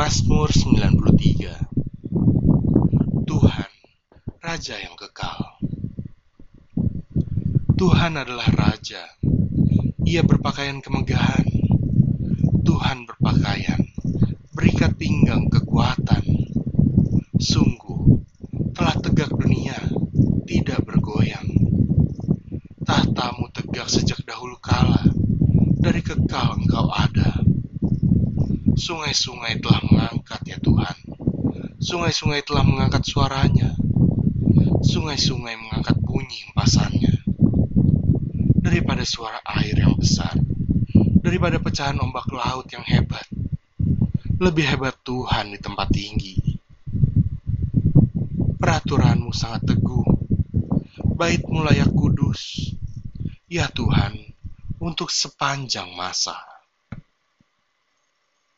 Mazmur 93 Tuhan, Raja yang kekal. Tuhan adalah Raja. Ia berpakaian kemegahan. Tuhan berpakaian. Berikat pinggang kekuatan. Sungguh, telah tegak dunia Tidak bergoyang. Tahtamu tegak sejak dahulu kala Dari kekal Sungai-sungai telah mengangkat ya Tuhan. Sungai-sungai telah mengangkat suaranya. Sungai-sungai mengangkat bunyi hempasannya. Daripada suara air yang besar, daripada pecahan ombak laut yang hebat, lebih hebat Tuhan di tempat tinggi. Peraturanmu sangat teguh, baitmu layak kudus. Ya Tuhan, untuk sepanjang masa.